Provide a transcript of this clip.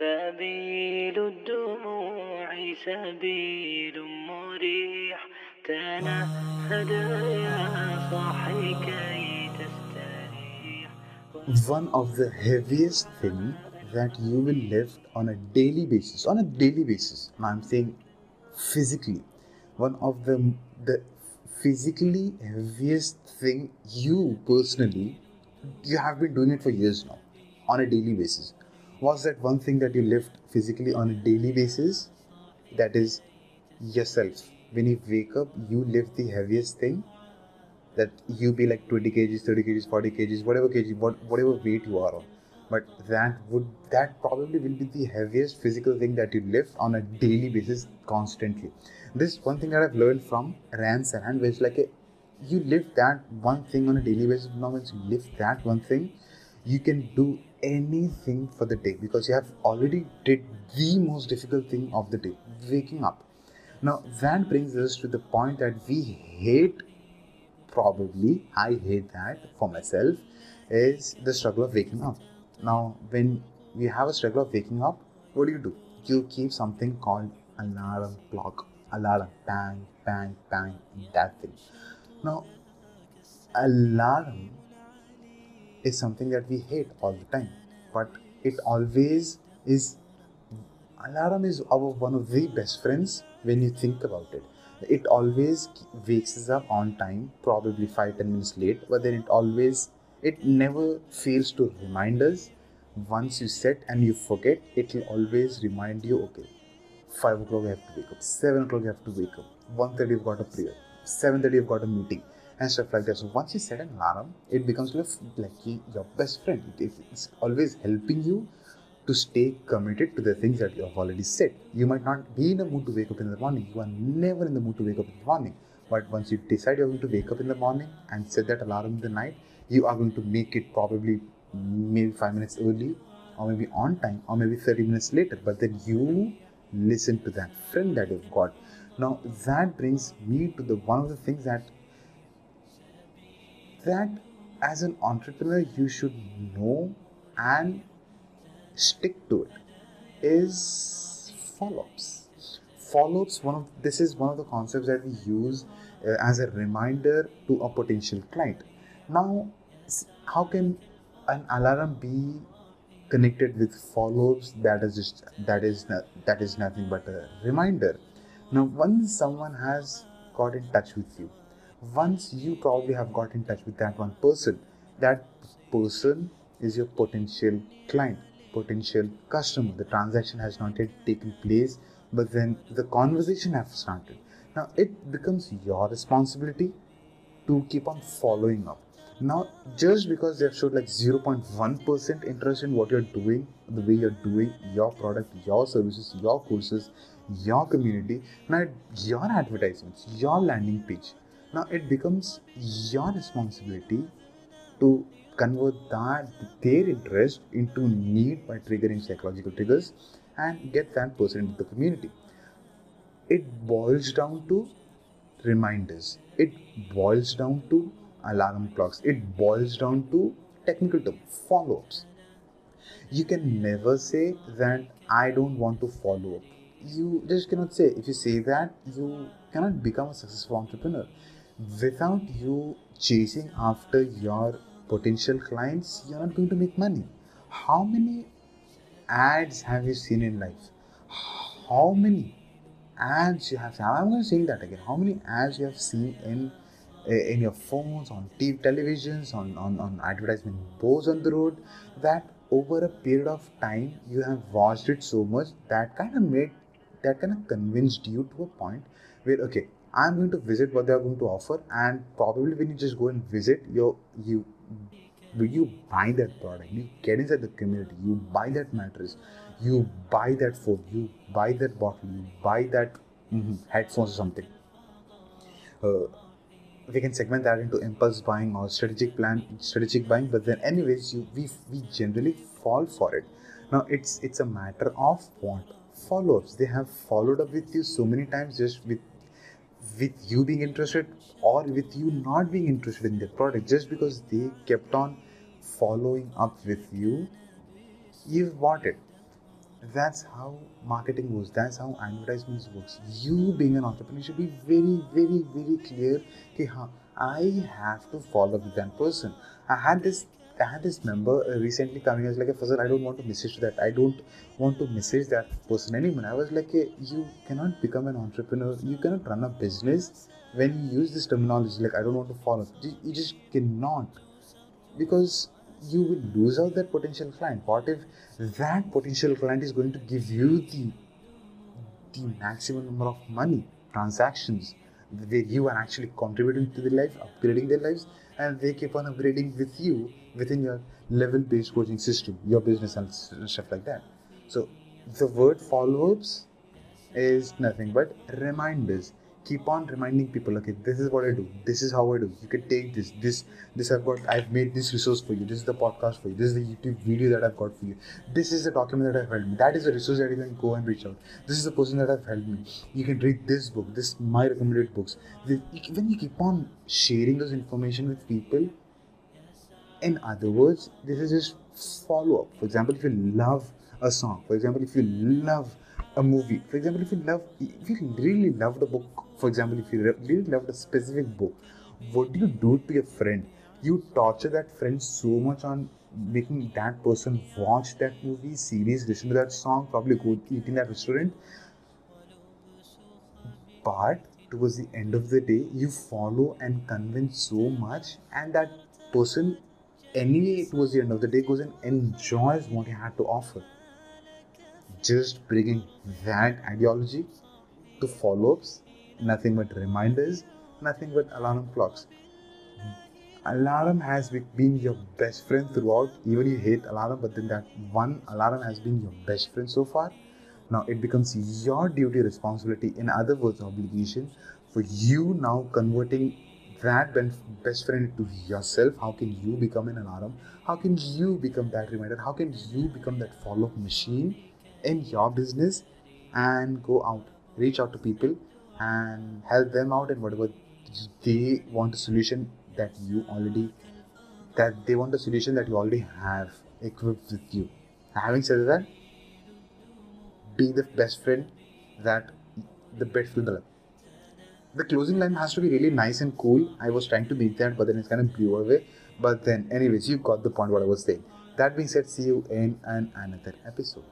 سبيل الدموع سبيل مريح تنهد يا صاحي كي تستريح one of the heaviest thing that you will lift on a daily basis on a daily basis and i'm saying physically one of the the physically heaviest thing you personally you have been doing it for years now on a daily basis was that one thing that you lift physically on a daily basis? That is yourself. When you wake up you lift the heaviest thing? That you be like 20 kgs 30 kgs 40 kgs whatever kg what, whatever weight you are on. But that would that probably will be the heaviest physical thing that you lift on a daily basis constantly. This one thing that i've learned from ran saran it's like a, you lift that one thing on a daily basis. Now once you lift that one thing you can do anything for the day because you have already did the most difficult thing of the day waking up. Now that brings us to the point that we hate probably i hate that for myself is the struggle of waking up. Now when we have a struggle of waking up what do you do? You keep something called alarm clock alarm bang bang bang that thing. Now alarm is something that we hate all the time. But it always is alarm is our one of the best friends when you think about it. It always wakes us up on time probably 5 10 minutes late but then it always it never fails to remind us. Once you set and you forget it will always remind you okay 5 o'clock you have to wake up 7 o'clock you have to wake up 1.30 you've got a prayer 7.30 you've got a meeting and stuff like that so once you set an alarm it becomes like, like your best friend it, it's always helping you to stay committed to the things that you have already set. You might not be in a mood to wake up in the morning. You are never in the mood to wake up in the morning. But once you decide you're going to wake up in the morning and set that alarm in the night, you are going to make it probably maybe five minutes early, or maybe on time, or maybe 30 minutes later. But then you listen to that friend that you've got. Now that brings me to the one of the things that that as an entrepreneur you should know and stick to it is follow-ups. Follow-ups one of this is one of the concepts that we use uh, as a reminder to a potential client. Now how can an alarm be connected with follow-ups? That is just that is that is nothing but a reminder. Now once someone has got in touch with you once you probably have got in touch with that one person that person is your potential client potential customer. The transaction has not yet taken place, but then the conversation has started. Now it becomes your responsibility to keep on following up. Now, just because they have showed like 0.1% interest in what you're doing, the way you're doing your product, your services, your courses, your community, now your advertisements, your landing page, now it becomes your responsibility to convert that their interest into need by triggering psychological triggers and get that person into the community. It boils down to reminders. It boils down to alarm clocks. It boils down to technical term follow-ups. You can never say that i don't want to follow up. You just cannot say. If you say that you cannot become a successful entrepreneur without you chasing after your potential clients, you're not going to make money. How many ads have you seen in life? How many ads you have seen? I'm going to say that again. How many ads you have seen in eh, in your phones, on TV, televisions, on, on, on advertisement boards on the road that over a period of time you have watched it so much that kind of made that kind of convinced you to a point where okay i'm going to visit what they are going to offer and probably when you just go and visit you you you buy that product? You get inside the community you buy that mattress you buy that phone you buy that bottle you buy that mm-hmm, headphones or something. Uh, we can segment that into impulse buying or strategic plan strategic buying but then anyways you we, we generally fall for it. Now it's it's a matter of what follow-ups they have followed up with you so many times just with with you being interested or with you not being interested in their product just because they kept on following up with you you've bought it. That's how marketing works. That's how advertisements works. You being an entrepreneur should be very very very clear okay i have to follow up with that person. I had this I had this member uh, recently coming as like a Fazal, I don't want to message that. I don't want to message that person anymore. I was like, you cannot become an entrepreneur. You cannot run a business when you use this terminology. Like, I don't want to follow. You just cannot because you will lose out that potential client. What if that potential client is going to give you the the maximum number of money transactions where you are actually contributing to their life, upgrading their lives, and they keep on upgrading with you within your level-based coaching system, your business and stuff like that. So the word follow-ups is nothing but reminders keep on reminding people okay this is what i do this is how i do you can take this this this i've got i've made this resource for you this is the podcast for you this is the youtube video that i've got for you this is the document that i've helped me that is the resource that you can go and reach out this is the person that i've helped me you can read this book this my recommended books when you keep on sharing those information with people in other words this is just follow up for example if you love a song for example if you love a movie for example if you love if you really love the book for example, if you really loved a specific book, what do you do to your friend? You torture that friend so much on making that person watch that movie, series, listen to that song, probably go eat in that restaurant. But towards the end of the day, you follow and convince so much, and that person, anyway, towards the end of the day, goes and enjoys what he had to offer. Just bringing that ideology to follow ups nothing but reminders, nothing but alarm clocks. Alarm has been your best friend throughout. Even you hate alarm, but then that one alarm has been your best friend so far. Now it becomes your duty, responsibility, in other words, obligation for you now converting that best friend to yourself. How can you become an alarm? How can you become that reminder? How can you become that follow up machine in your business and go out, reach out to people and help them out and whatever they want a solution that you already that they want a solution that you already have equipped with you having said that be the best friend that the best friend the closing line has to be really nice and cool. I was trying to make that but then it kind of blew away. But then anyways you got the point what i was saying. That being said see you in an another episode